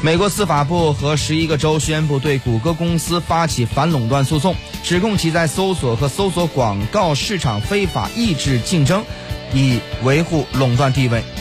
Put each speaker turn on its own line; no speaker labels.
美国司法部和十一个州宣布对谷歌公司发起反垄断诉讼指控其在搜索和搜索广告市场非法抑制竞争以维护垄断地位。